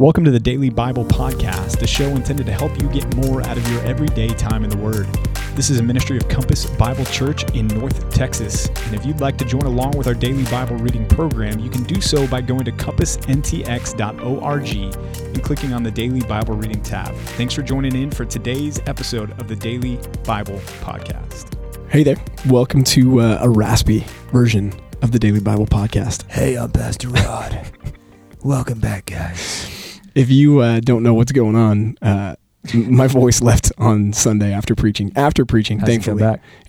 Welcome to the Daily Bible Podcast, a show intended to help you get more out of your everyday time in the Word. This is a ministry of Compass Bible Church in North Texas. And if you'd like to join along with our daily Bible reading program, you can do so by going to compassntx.org and clicking on the Daily Bible Reading tab. Thanks for joining in for today's episode of the Daily Bible Podcast. Hey there. Welcome to uh, a raspy version of the Daily Bible Podcast. Hey, I'm Pastor Rod. Welcome back, guys. If you uh, don't know what's going on, uh, my voice left on Sunday after preaching. After preaching, come thankfully,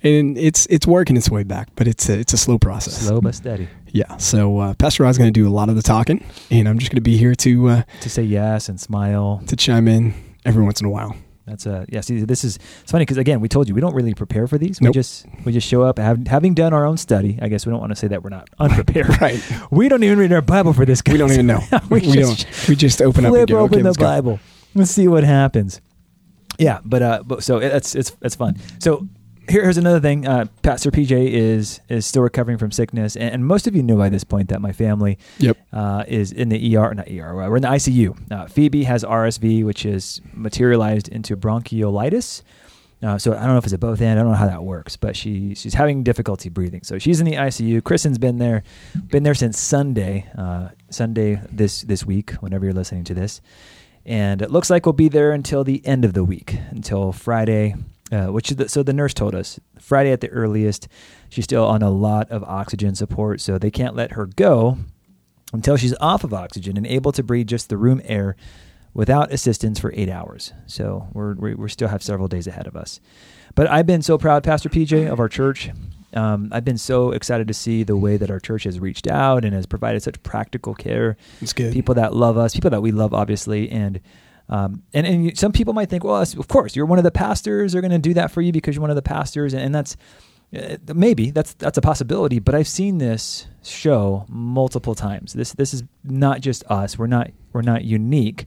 and it's it's working its way back, but it's a, it's a slow process. Slow but steady. Yeah. So uh, Pastor Rod's going to do a lot of the talking, and I'm just going to be here to uh, To say yes and smile. to chime in every once in a while. That's a yeah. See, this is it's funny because again, we told you we don't really prepare for these. We just we just show up have, having done our own study. I guess we don't want to say that we're not unprepared. Right. We don't even read our Bible for this. We don't even know. we, we just don't. We just open up and flip go. open okay, the go. Bible. Let's see what happens. Yeah, but uh, but so it's it's it's fun. So here, here's another thing. Uh, Pastor PJ is is still recovering from sickness, and, and most of you know by this point that my family Yep. uh, is in the ER, not ER. We're in the ICU. Uh, Phoebe has RSV, which is materialized into bronchiolitis. Uh, so I don't know if it's at both ends. I don't know how that works, but she she's having difficulty breathing. So she's in the ICU. Kristen's been there, been there since Sunday, uh, Sunday this this week. Whenever you're listening to this, and it looks like we'll be there until the end of the week, until Friday. Uh, which is the, so the nurse told us Friday at the earliest. She's still on a lot of oxygen support, so they can't let her go until she's off of oxygen and able to breathe just the room air without assistance for eight hours. So we're, we we still have several days ahead of us. But I've been so proud, Pastor PJ, of our church. Um, I've been so excited to see the way that our church has reached out and has provided such practical care. It's good. People that love us, people that we love, obviously, and um, and and you- some people might think, well, of course, you're one of the pastors. They're going to do that for you because you're one of the pastors, and, and that's uh, maybe that's that's a possibility. But I've seen this show multiple times. This this is not just us. We're not we're not unique,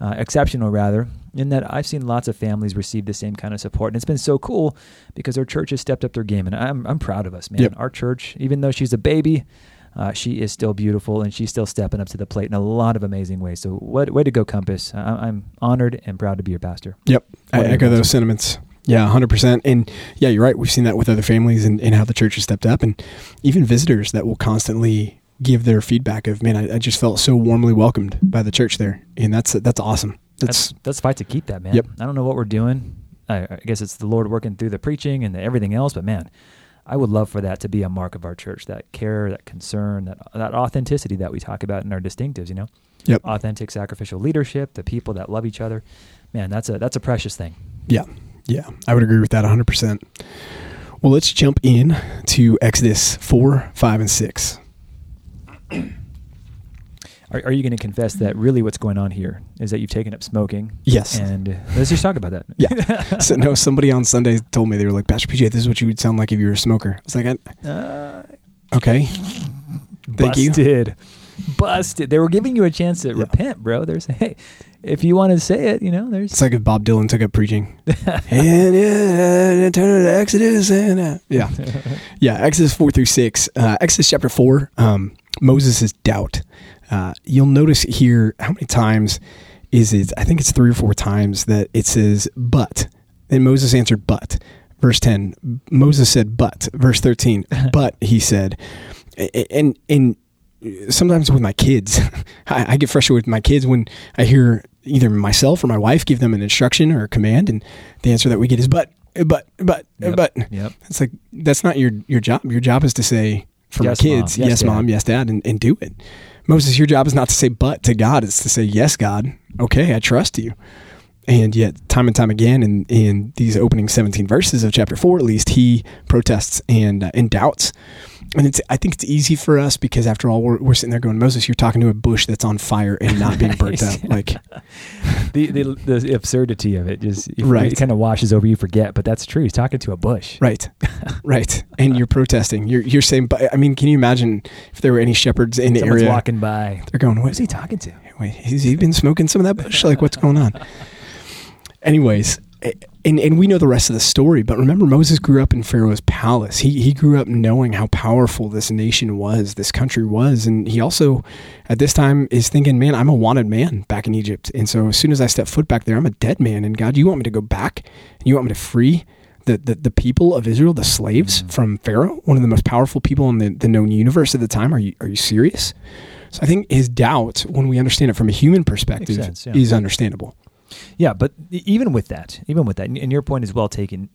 uh, exceptional rather. In that I've seen lots of families receive the same kind of support, and it's been so cool because our church has stepped up their game, and I'm I'm proud of us, man. Yep. Our church, even though she's a baby, uh, she is still beautiful and she's still stepping up to the plate in a lot of amazing ways. So, what, way to go, Compass. I, I'm honored and proud to be your pastor. Yep. I What your echo those sentiments. Yeah, 100%. And yeah, you're right. We've seen that with other families and, and how the church has stepped up, and even visitors that will constantly give their feedback of, man, I, I just felt so warmly welcomed by the church there. And that's that's awesome. That's, That's, let's fight to keep that, man. Yep. I don't know what we're doing. I, I guess it's the Lord working through the preaching and the, everything else, but man, I would love for that to be a mark of our church that care, that concern, that, that authenticity that we talk about in our distinctives, you know? yep. Authentic sacrificial leadership, the people that love each other. Man, that's a, that's a precious thing. Yeah. Yeah. I would agree with that 100%. Well, let's jump in to Exodus 4, 5, and 6. Are, are you going to confess that really what's going on here is that you've taken up smoking? Yes. And let's just talk about that. Yeah. so, no, somebody on Sunday told me, they were like, Pastor PJ, this is what you would sound like if you were a smoker. I was like, I, Uh, okay. Thank you. busted. Busted. They were giving you a chance to repent, bro. They're saying, hey, if you want to say it, you know, there's. It's like if Bob Dylan took up preaching. and yeah, turn to Exodus and uh, yeah, yeah. Exodus four through six. Uh, Exodus chapter four. Um, Moses' doubt. Uh, you'll notice here how many times is it? I think it's three or four times that it says "but," and Moses answered "but." Verse ten. Moses said "but." Verse thirteen. but he said, and and sometimes with my kids, I, I get frustrated with my kids when I hear either myself or my wife give them an instruction or a command, and the answer that we get is "but, but, but, Yep. but." Yep. It's like that's not your your job. Your job is to say for Yes, my kids, Mom. Yes, yes, mom, yes, dad, and, and do it. Moses, your job is not to say but to God; it's to say yes, God. Okay, I trust you. And yet, time and time again, in, in these opening 17 verses of chapter 4, at least, he protests and, uh, and doubts. And it's, I think it's easy for us because, after all, we're, we're sitting there going, Moses, you're talking to a bush that's on fire and not being burnt up. Like, the, the the absurdity of it just it, Right. it kind of washes over you forget but that's true he's talking to a bush right, right. And you're protesting. You're, you're saying, but I mean, can you imagine if there were any shepherds in the someone's area? walking by They're going, what who's he talking to Wait, has he been smoking some of that bush? Like, what's going on? Anyways, and, and we know the rest of the story, but remember Moses grew up in Pharaoh's palace. He he grew up knowing how powerful this nation was, this country was, and he also at this time is thinking, "Man, I'm a wanted man back in Egypt." And so as soon as I step foot back there, I'm a dead man. And God, you want me to go back? And you want me to free the, the, the people of Israel, the slaves mm-hmm. from Pharaoh, one of the most powerful people in the, the known universe at the time? Are you are you serious? So I think his doubt, when we understand it from a human perspective, sense, yeah. is understandable. Yeah, but even with that, even with that, and your point is well taken.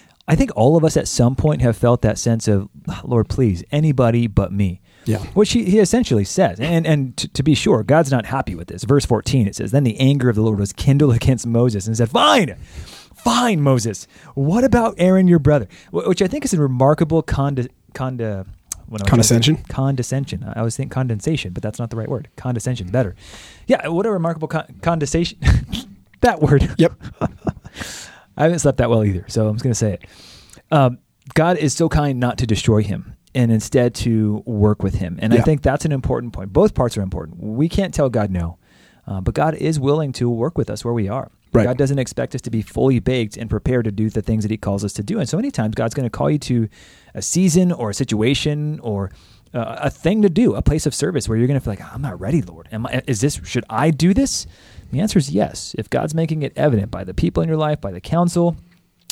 I think all of us at some point have felt that sense of, ah, Lord, please, anybody but me. Yeah. Which he, he essentially says. And and to, to, be sure, God's not happy with this. Verse 14, it says, Then the anger of the Lord was kindled against Moses and said, Fine, fine, Moses. What about Aaron, your brother? Which I think is a remarkable conde, conde, condescension. Condescension. I always think condensation, but that's not the right word. Condescension, better. Yeah, what a remarkable con- condensation. that word. Yep. I haven't slept that well either, so I'm just going to say it. Um, God is so kind not to destroy him and instead to work with him. And yeah. I think that's an important point. Both parts are important. We can't tell God no, uh, but God is willing to work with us where we are. Right. God doesn't expect us to be fully baked and prepared to do the things that He calls us to do. And so many times, God's going to call you to a season or a situation or uh, a thing to do, a place of service where you're going to feel like, I'm not ready, Lord. Am I, is this, should I do this? The answer is yes. If God's making it evident by the people in your life, by the counsel,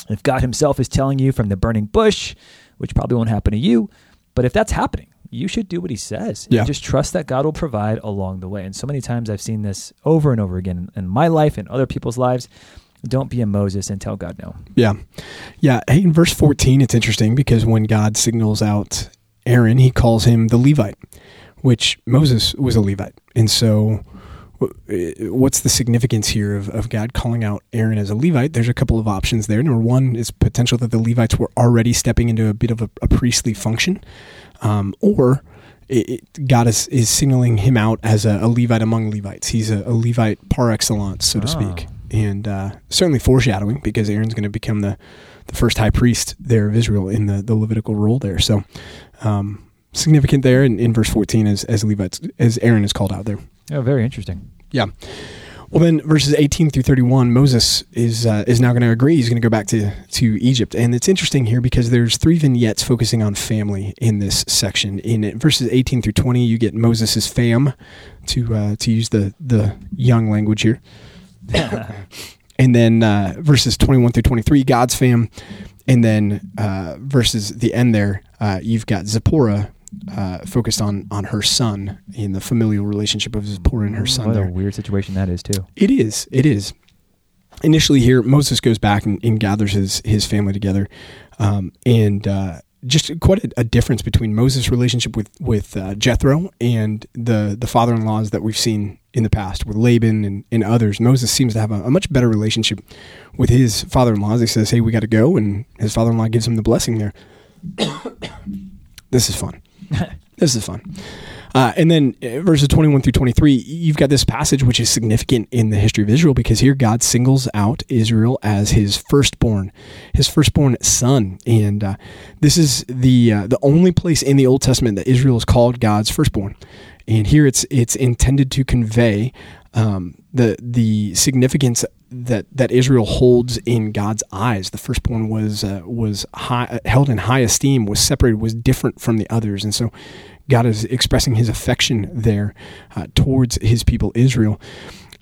if God Himself is telling you from the burning bush, which probably won't happen to you, but if that's happening, you should do what He says. Yeah. just trust that God will provide along the way. And so many times I've seen this over and over again in my life and other people's lives. Don't be a Moses and tell God no. Yeah. Yeah. Hey, in verse 14, it's interesting because when God signals out Aaron, he calls him the Levite, which Moses was a Levite. And so what's the significance here of, of God calling out Aaron as a Levite? There's a couple of options there. Number one is potential that the Levites were already stepping into a bit of a, a priestly function, um, or it, it, God is, is signaling him out as a, a Levite among Levites. He's a, a, Levite par excellence, so to speak, ah. and uh, certainly foreshadowing because Aaron's going to become the, the first high priest there of Israel in the, the Levitical role there. So um, significant there in, in verse 14 as, as Levites, as Aaron is called out there. Oh, very interesting. Yeah. Well, then verses 18 through 31, Moses is uh, is now going to agree. He's going to go back to, to Egypt. And it's interesting here because there's three vignettes focusing on family in this section. In verses 18 through 20, you get Moses' fam, to uh, to use the, the young language here. and then uh, verses 21 through 23, God's fam. And then uh, verses the end there, uh, you've got Zipporah uh, focused on on her son in the familial relationship of Zipporah and her son. What there. a weird situation that is too. It is. It is. Initially, here Moses goes back and, and gathers his his family together, um, and uh, just quite a, a, difference between Moses' relationship with with uh, Jethro and the the father in laws that we've seen in the past with Laban and, and others. Moses seems to have a, a much better relationship with his father in laws. He says, "Hey, we got to go," and his father in law gives him the blessing there. this is fun. this is fun. Uh, and then uh, verses 21 through 23, you've got this passage which is significant in the history of Israel because here God singles out Israel as his firstborn, his firstborn son. And uh, this is the, uh, the only place in the Old Testament that Israel is called God's firstborn. And here it's, it's intended to convey um, the, the significance that that Israel holds in God's eyes. The firstborn was uh, was high, held in high esteem, was separated, was different from the others, and so God is expressing His affection there uh, towards His people Israel.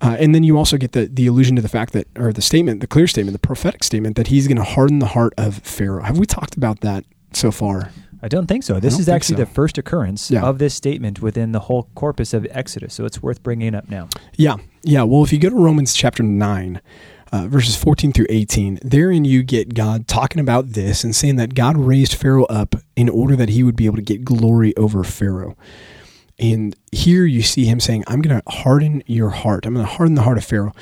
Uh, and then you also get the, the allusion to the fact that, or the statement, the clear statement, the prophetic statement that he's going to harden the heart of Pharaoh. Have we talked about that so far? I don't think so. This is actually so. the first occurrence yeah. of this statement within the whole corpus of Exodus, so it's worth bringing up now. Yeah, yeah. Well, if you go to Romans chapter 9, uh, verses 14 through 18, therein you get God talking about this and saying that God raised Pharaoh up in order that he would be able to get glory over Pharaoh. And here you see him saying, I'm going to harden your heart. I'm going to harden the heart of Pharaoh.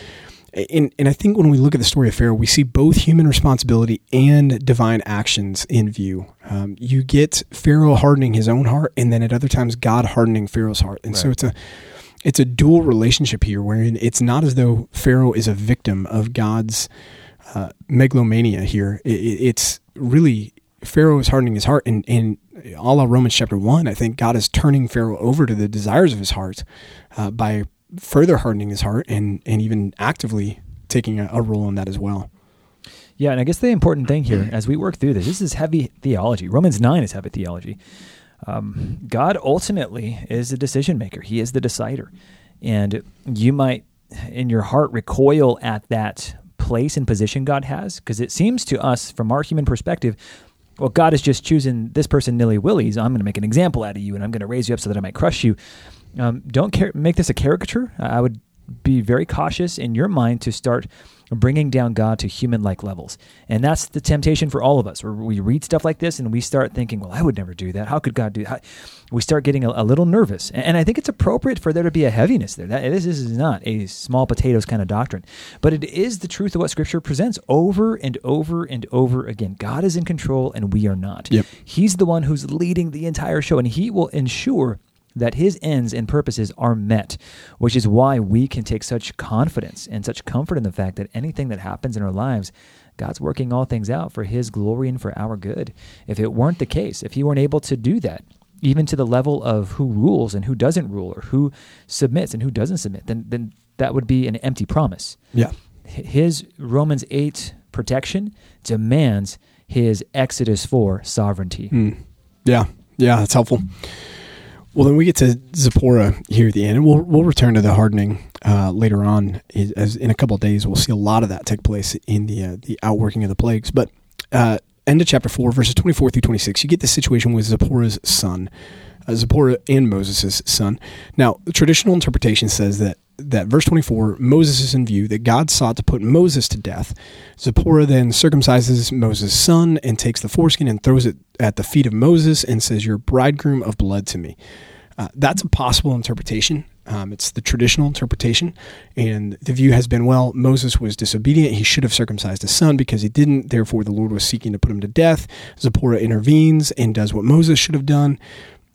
And, and I think when we look at the story of Pharaoh, we see both human responsibility and divine actions in view. Um, you get Pharaoh hardening his own heart, and then at other times, God hardening Pharaoh's heart. And right. so it's a it's a dual relationship here, wherein it's not as though Pharaoh is a victim of God's uh, megalomania. Here, it, it's really Pharaoh is hardening his heart, and and a la Romans chapter one, I think God is turning Pharaoh over to the desires of his heart uh, by further hardening his heart and and even actively taking a, a role in that as well. Yeah, and I guess the important thing here, as we work through this, this is heavy theology. Romans 9 is heavy theology. Um, God ultimately is the decision maker, He is the decider. And you might, in your heart, recoil at that place and position God has, because it seems to us, from our human perspective, well, God is just choosing this person nilly willies. I'm going to make an example out of you, and I'm going to raise you up so that I might crush you. Um, don't make this a caricature. I would be very cautious in your mind to start bringing down God to human like levels. And that's the temptation for all of us, where we read stuff like this and we start thinking, well, I would never do that. How could God do that? We start getting a, a little nervous. And, I think it's appropriate for there to be a heaviness there. That, this is not a small potatoes kind of doctrine, but it is the truth of what Scripture presents over and over and over again. God is in control and we are not. Yep. He's the one who's leading the entire show, and He will ensure that his ends and purposes are met, which is why we can take such confidence and such comfort in the fact that anything that happens in our lives, God's working all things out for his glory and for our good. If it weren't the case, if he weren't able to do that, even to the level of who rules and who doesn't rule or who submits and who doesn't submit, then then that would be an empty promise. Yeah. His Romans 8 protection demands his Exodus 4 sovereignty. Mm. Yeah. Yeah, that's helpful. Well, then we get to Zipporah here at the end, and we'll we'll return to the hardening uh, later on. As in a couple of days, we'll see a lot of that take place in the uh, the outworking of the plagues. But uh, end of chapter four, verses twenty four through twenty six, you get the situation with Zipporah's son, uh, Zipporah and Moses' son. Now, the traditional interpretation says that that verse 24 moses is in view that god sought to put moses to death. Zipporah then circumcises moses' son and takes the foreskin and throws it at the feet of moses and says you're bridegroom of blood to me. Uh, that's a possible interpretation. Um, it's the traditional interpretation. And the view has been well moses was disobedient. He should have circumcised his son because he didn't. Therefore the lord was seeking to put him to death. Zipporah intervenes and does what moses should have done.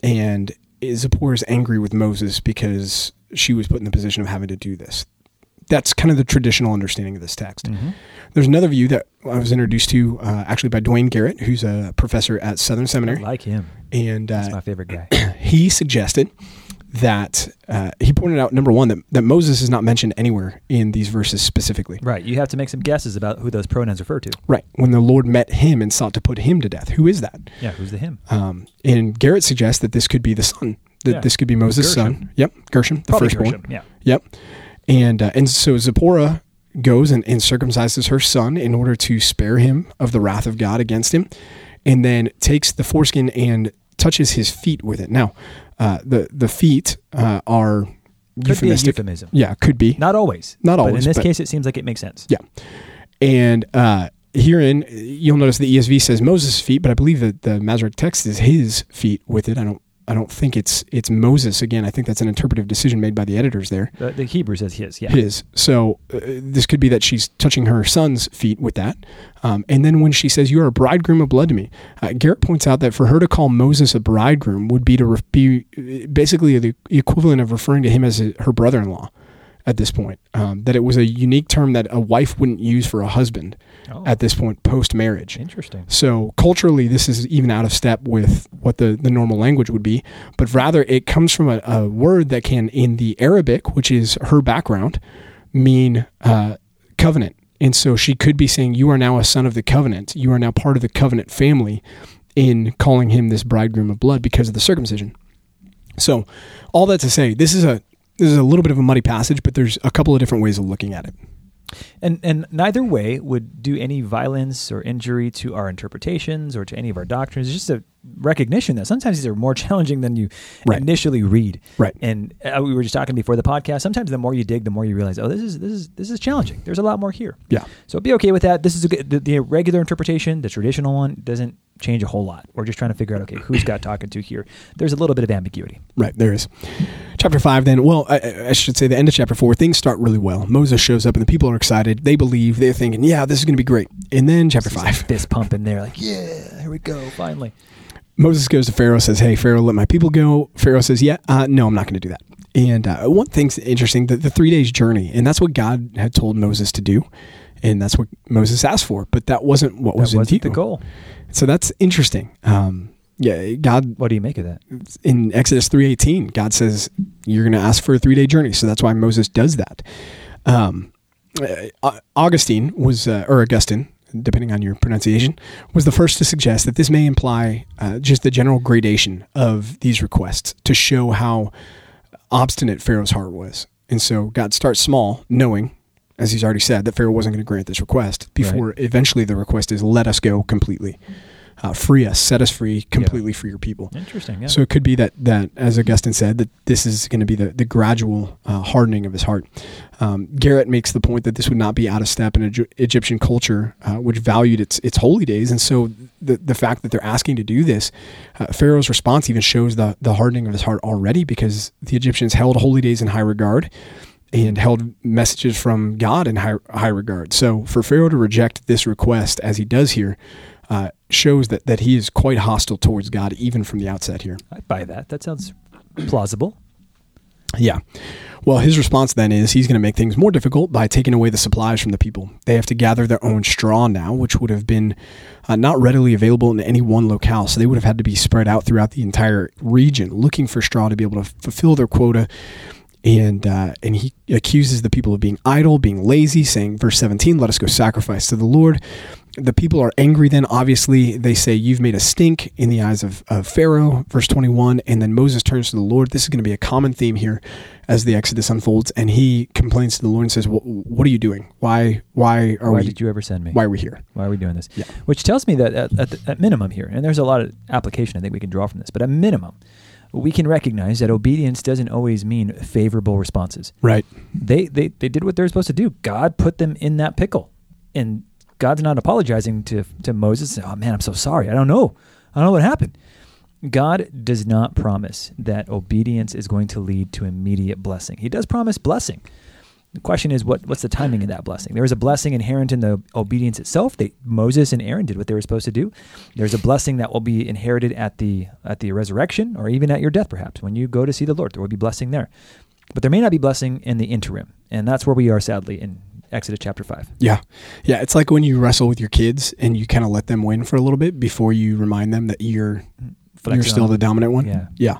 And Zipporah is angry with Moses because she was put in the position of having to do this. That's kind of the traditional understanding of this text. Mm-hmm. There's another view that I was introduced to uh, actually by Duane Garrett, who's a professor at Southern Seminary. I like him. And uh, He's my favorite guy. he suggested that uh, he pointed out number one that, that Moses is not mentioned anywhere in these verses specifically. Right. You have to make some guesses about who those pronouns refer to. Right. When the Lord met him and sought to put him to death, who is that? Yeah. Who's the him? Um, and Garrett suggests that this could be the son. That yeah. this could be Moses' son. Yep. Gershom, the Probably firstborn. Gershom, yeah. Yep. And uh, and so Zipporah goes and, and circumcises her son in order to spare him of the wrath of God against him, and then takes the foreskin and touches his feet with it. Now, uh, the the feet uh, are could euphemistic. be a euphemism. Yeah, could be. Not always. Not but always. in this but- case, it seems like it makes sense. Yeah. And uh, herein, you'll notice the ESV says Moses' feet, but I believe that the Masoretic text is his feet with it. I don't. I don't think it's it's Moses again. I think that's an interpretive decision made by the editors there. The, the Hebrew says his. Yeah. His. So uh, this could be that she's touching her son's feet with that. Um, and then when she says, "You are a bridegroom of blood to me," uh, Garrett points out that for her to call Moses a bridegroom would be to re- be uh, basically the equivalent of referring to him as a, her brother-in-law at this point. Um, that it was a unique term that a wife wouldn't use for a husband Oh, at this point post marriage. interesting. So culturally, this is even out of step with what the, the normal language would be, but rather it comes from a, a word that can, in the Arabic, which is her background, mean uh, covenant. And so she could be saying, You are now a son of the covenant. You are now part of the covenant family in calling him this bridegroom of blood because of the circumcision. So, all that to say, this is a this is a little bit of a muddy passage, but there's a couple of different ways of looking at it. And and neither way would do any violence or injury to our interpretations or to any of our doctrines. It's just a recognition that sometimes these are more challenging than you Right. initially read. Right. And uh, we were just talking before the podcast. Sometimes the more you dig, the more you realize, oh, this is this is this is challenging. There's a lot more here. Yeah. So be okay with that. This is a good, the, the regular interpretation. The traditional one doesn't change a whole lot. We're just trying to figure out, okay, who's got talking to here. There's a little bit of ambiguity. Right, there is. Chapter 5, then, well, I, I should say the end of chapter 4, things start really well. Moses shows up and the people are excited. They believe, they're thinking, yeah, this is going to be great. And then chapter 5, Fist pumping there, like, yeah, here we go, finally. Moses goes to Pharaoh, says, hey, Pharaoh, let my people go. Pharaoh says, yeah, uh, no, I'm not going to do that. And uh, one thing's interesting, the, the three days journey, and that's what God had told Moses to do. And that's what Moses asked for, but that wasn't what was that in wasn't view. the goal. So that's interesting. Um, yeah, God What do you make of that? in Exodus 3:18, God says you're going to ask for a 3-day journey. So that's why Moses does that. Um, Augustine was uh, or Augustine depending on your pronunciation, was the first to suggest that this may imply uh, just the general gradation of these requests to show how obstinate Pharaoh's heart was. And so God starts small, knowing, as he's already said, that Pharaoh wasn't going to grant this request before right. eventually the request is let us go completely uh, free us, set us free completely yeah. for your people. Interesting. Yeah. So it could be that that as Augustine said that this is going to be the the gradual uh, hardening of his heart. Um, Garrett makes the point that this would not be out of step in Egyptian culture, uh, which valued its its holy days, and so the the fact that they're asking to do this, uh, Pharaoh's response even shows the the hardening of his heart already because the Egyptians held holy days in high regard and held messages from God in high, high regard. So for Pharaoh to reject this request as he does here uh, shows that, that he is quite hostile towards God even from the outset here. I buy that. That sounds plausible. Yeah. Well, his response then is he's going to make things more difficult by taking away the supplies from the people. They have to gather their own straw now, which would have been uh, not readily available in any one locale. So they would have had to be spread out throughout the entire region looking for straw to be able to fulfill their quota. And uh, and he accuses the people of being idle, being lazy, saying, verse 17, let us go sacrifice to the Lord. The people are angry then obviously. They say you've made a stink in the eyes of, of pharaoh verse 21 and then moses turns to the lord. This is going to be a common theme here as the exodus unfolds. And he complains to the lord and says what are you doing? Why why are why we did you ever send me? Why are we here? Why are we doing this? Yeah. which tells me that at, at, at minimum here and there's a lot of application i think we can draw from this but at minimum we can recognize that obedience doesn't always mean favorable responses. Right. They, they they did what they're supposed to do. God put them in that pickle. And God's not apologizing to to Moses. Oh man, I'm so sorry. I don't know. I don't know what happened. God does not promise that obedience is going to lead to immediate blessing. He does promise blessing. The question is, what, what's the timing of that blessing? There is a blessing inherent in the obedience itself. That Moses and Aaron did what they were supposed to do. There's a blessing that will be inherited at the at the resurrection, or even at your death, perhaps when you go to see the Lord. There will be blessing there, but there may not be blessing in the interim, and that's where we are sadly in Exodus chapter 5. Yeah. Yeah. It's like when you wrestle with your kids and you kind of let them win for a little bit before you remind them that you're. Mm-hmm. You're still the dominant one. Yeah, yeah,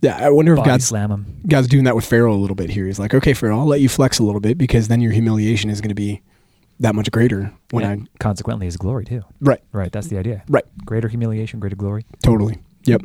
yeah. I wonder if Body God's slam him. God's doing that with Pharaoh a little bit here. He's like, okay, Pharaoh, I'll let you flex a little bit because then your humiliation is going to be that much greater when yeah. I consequently his glory too. Right, right. That's the idea. Right, greater humiliation, greater glory. Totally. Yep.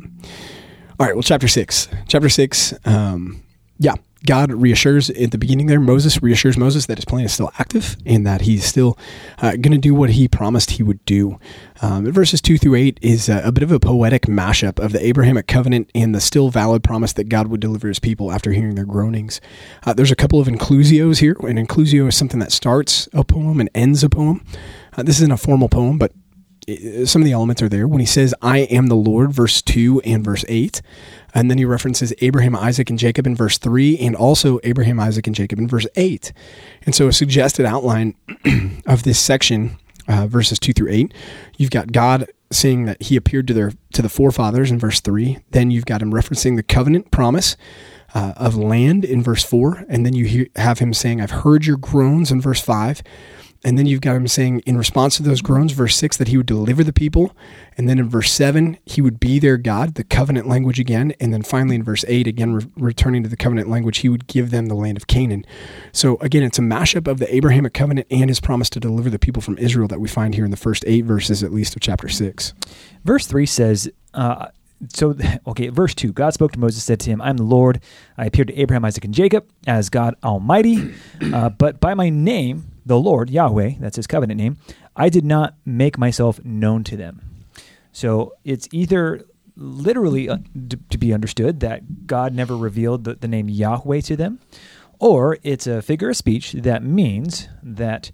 All right. Well, chapter six. Chapter six. Um, yeah. God reassures at the beginning there, Moses reassures Moses that his plan is still active and that he's still uh, going to do what he promised he would do. Um, verses 2 through 8 is a, a, bit of a poetic mashup of the Abrahamic covenant and the still valid promise that God would deliver his people after hearing their groanings. Uh, there's a couple of inclusios here. An inclusio is something that starts a poem and ends a poem. Uh, this isn't a formal poem, but some of the elements are there. When he says, I am the Lord, verse 2 and verse 8. And then he references Abraham, Isaac, and Jacob in verse 3, and also Abraham, Isaac, and Jacob in verse 8. And so a suggested outline of this section, uh, verses 2 through 8, you've got God saying that he appeared to their to the forefathers in verse 3. Then you've got him referencing the covenant promise uh, of land in verse 4. And then you hear, have him saying, I've heard your groans in verse 5. And then you've got him saying, in response to those groans, verse 6, that he would deliver the people. And then in verse 7, he would be their God, the covenant language again. And then finally in verse 8, again, re- returning to the covenant language, he would give them the land of Canaan. So again, it's a mashup of the Abrahamic covenant and his promise to deliver the people from Israel that we find here in the first eight verses, at least, of chapter 6. Verse 3 says, uh, so okay verse 2 god spoke to moses said to him i'm the lord i appeared to abraham isaac and jacob as god almighty uh, but by my name the Lord, Yahweh, that's his covenant name, I did not make myself known to them. So it's either literally uh, to be understood that God never revealed the, the name Yahweh to them, or it's a figure of speech that means that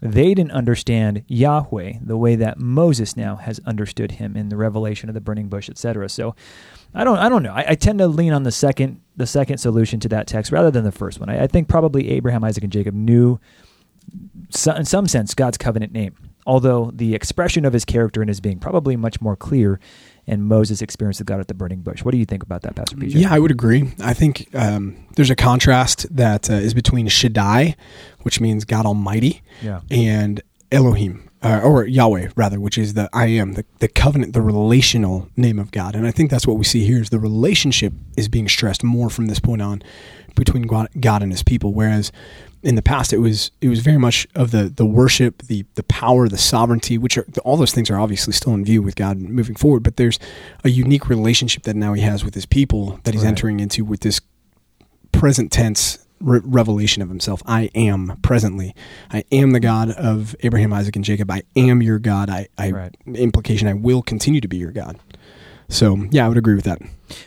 they didn't understand Yahweh the way that Moses now has understood him in the revelation of the burning bush, etc. So I don't I don't know. I, I, tend to lean on the second the second solution to that text rather than the first one. I, I think probably Abraham, Isaac, and Jacob knew so, in some sense, God's covenant name, although the expression of his character and his being probably much more clear in Moses' experience with God at the burning bush. What do you think about that, Pastor PJ? Yeah, I would agree. I think um, there's a contrast that uh, is between Shaddai, which means God Almighty, yeah. and Elohim, uh, or Yahweh rather, which is the I am, the, the covenant, the relational name of God. And I think that's what we see here is the relationship is being stressed more from this point on between God and his people. Whereas in the past, it was it was very much of the the worship, the the power, the sovereignty, which are all those things are obviously still in view with God moving forward. But there's a unique relationship that now He has with His people that He's Right. entering into with this present tense re- revelation of Himself. I am presently. I am the God of Abraham, Isaac, and Jacob. I am your God. I, I Right. implication. I will continue to be your God. So yeah, I would agree with that.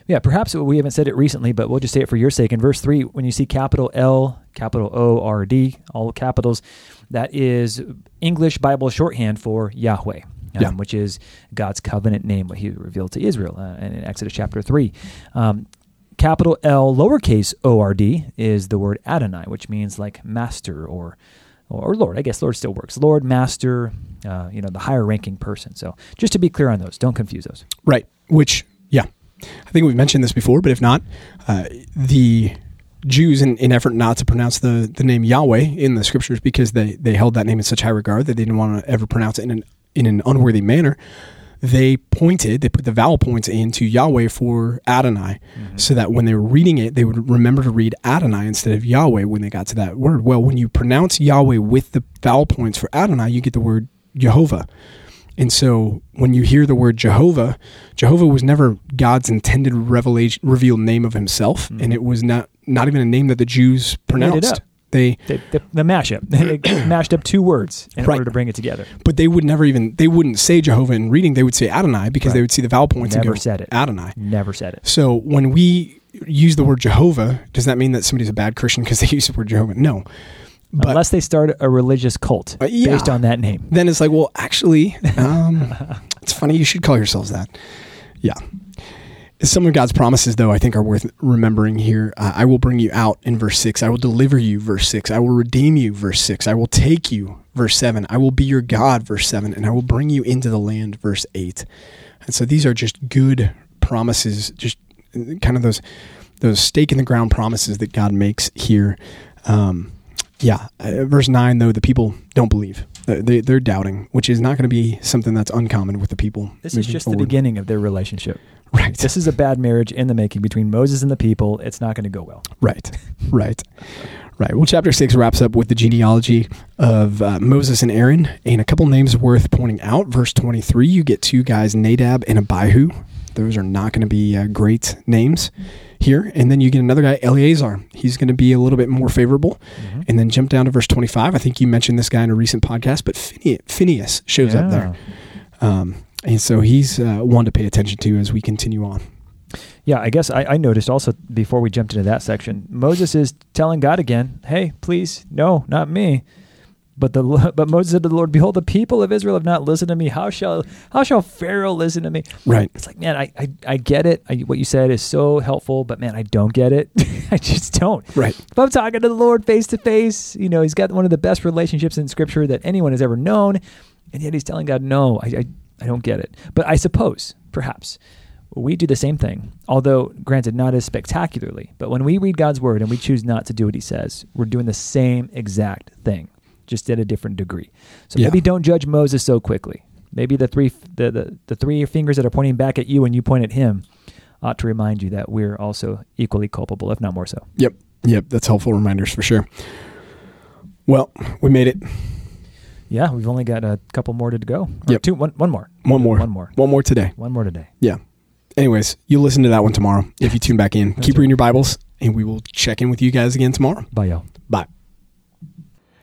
Yeah, perhaps we haven't said it recently, but we'll just say it for your sake. In verse 3, when you see capital L, capital O, R, D, all capitals, that is English Bible shorthand for Yahweh, um, Yeah. which is God's covenant name, what he revealed to Israel uh, in Exodus chapter 3. Um, capital L, lowercase O, R, D is the word Adonai, which means like master or or Lord. I guess Lord still works. Lord, master, uh, you know, the higher ranking person. So just to be clear on those, don't confuse those. Right. Which, yeah, I think we've mentioned this before, but if not, uh, the Jews, in, in effort not to pronounce the, the name Yahweh in the scriptures because they, they held that name in such high regard that they didn't want to ever pronounce it in an, in an unworthy manner, they pointed, they put the vowel points into Yahweh for Adonai mm-hmm. so that when they were reading it, they would remember to read Adonai instead of Yahweh when they got to that word. Well, when you pronounce Yahweh with the vowel points for Adonai, you get the word Jehovah. And so when you hear the word Jehovah, Jehovah was never God's intended revelation revealed name of himself, and mm-hmm. it was not not even a name that the Jews pronounced. up. They the, the, the mashup. they mashed up two words in Right. order to bring it together. but they would never even they wouldn't say Jehovah in reading, they would say Adonai because they would see the vowel points Never and go said it. Adonai. Never said it. So when we use the word Jehovah, does that mean that somebody's a bad Christian because they use the word Jehovah? No. But Unless they start a religious cult Uh, yeah. based on that name. then it's like, well, actually, um, it's funny you should call yourselves that. Yeah. Some of God's promises, though, I think are worth remembering here. Uh, I will bring you out in verse 6. I will deliver you, verse 6. I will redeem you, verse 6. I will take you, verse 7. I will be your God, verse 7. And I will bring you into the land, verse 8. And so these are just good promises, just kind of those those stake in the ground promises that God makes here. Um, yeah, uh, verse nine though the people don't believe; Uh, they, they're doubting, which is not going to be something that's uncommon with the people. This is just the beginning of their relationship. right? This is a bad marriage in the making between Moses and the people. It's not going to go well. Right, right, right. Well, chapter six wraps up with the genealogy of uh, Moses and Aaron, and a couple names worth pointing out. Verse twenty-three, you get two guys, Nadab and Abihu. Those are not going to be uh, great names here. And then you get another guy, Eleazar. He's going to be a little bit more favorable. Mm-hmm. And then jump down to verse twenty-five. I think you mentioned this guy in a recent podcast, but Phine- Phineas shows up there. Um, and so he's uh, one to pay attention to as we continue on. Yeah, I guess I, I noticed also before we jumped into that section, Moses is telling God again, "Hey, please, no, not me." But the but Moses said to the Lord, "Behold, the people of Israel have not listened to me. How shall how shall Pharaoh listen to me?" Right. It's like, man, I I, I get it. I, what you said is so helpful, but man, I don't get it. I just don't. Right. If I'm talking to the Lord face to face, you know, he's got one of the best relationships in Scripture that anyone has ever known, and yet he's telling God, "No, I I, I don't get it." But I suppose, perhaps, we do the same thing, although granted not as spectacularly. But when we read God's word and we choose not to do what He says, we're doing the same exact thing, just at a different degree. So Yeah. maybe don't judge Moses so quickly. Maybe the three the, the the three fingers that are pointing back at you and you point at him ought to remind you that we're also equally culpable, if not more so. Yep. Yep. That's helpful reminders for sure. Well, we made it. Yeah, we've only got a couple more to go. Or Yep. two, one, one more. One more. One more. One more today. One more today. Yeah. Anyways, you'll listen to that one tomorrow if you tune back in. Keep right. reading your Bibles, and we will check in with you guys again tomorrow. Bye, y'all. Bye.